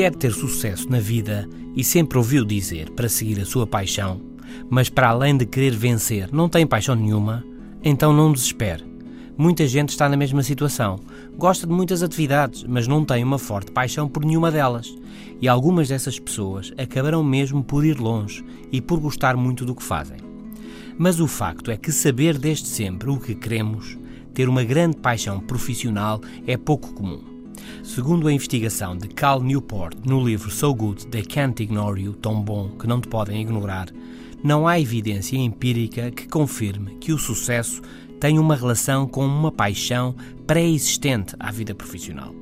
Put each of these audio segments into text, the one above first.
Quer ter sucesso na vida e sempre ouviu dizer para seguir a sua paixão, mas para além de querer vencer não tem paixão nenhuma, então não desespere. Muita gente está na mesma situação. Gosta de muitas atividades, mas não tem uma forte paixão por nenhuma delas. E algumas dessas pessoas acabarão mesmo por ir longe e por gostar muito do que fazem. Mas o facto é que saber desde sempre o que queremos, ter uma grande paixão profissional, é pouco comum. Segundo a investigação de Cal Newport no livro So Good They Can't Ignore You, tão bom que não te podem ignorar, não há evidência empírica que confirme que o sucesso tem uma relação com uma paixão pré-existente à vida profissional.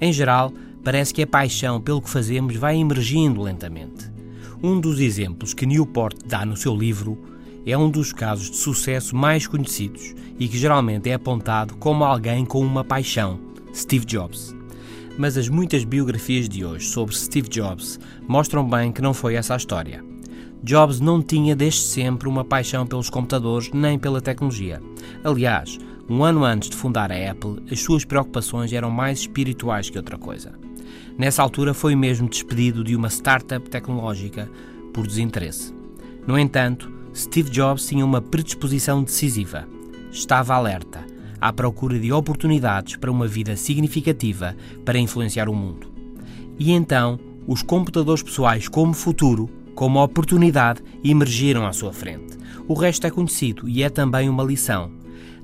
Em geral, parece que a paixão pelo que fazemos vai emergindo lentamente. Um dos exemplos que Newport dá no seu livro é um dos casos de sucesso mais conhecidos e que geralmente é apontado como alguém com uma paixão, Steve Jobs. Mas as muitas biografias de hoje sobre Steve Jobs mostram bem que não foi essa a história. Jobs não tinha desde sempre uma paixão pelos computadores nem pela tecnologia. Aliás, um ano antes de fundar a Apple, as suas preocupações eram mais espirituais que outra coisa. Nessa altura foi mesmo despedido de uma startup tecnológica por desinteresse. No entanto, Steve Jobs tinha uma predisposição decisiva. Estava alerta, à procura de oportunidades para uma vida significativa para influenciar o mundo. E então, os computadores pessoais como futuro como oportunidade emergiram à sua frente. O resto é conhecido e é também uma lição.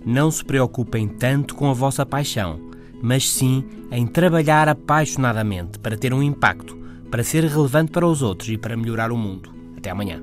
Não se preocupem tanto com a vossa paixão, mas sim em trabalhar apaixonadamente para ter um impacto, para ser relevante para os outros e para melhorar o mundo. Até amanhã.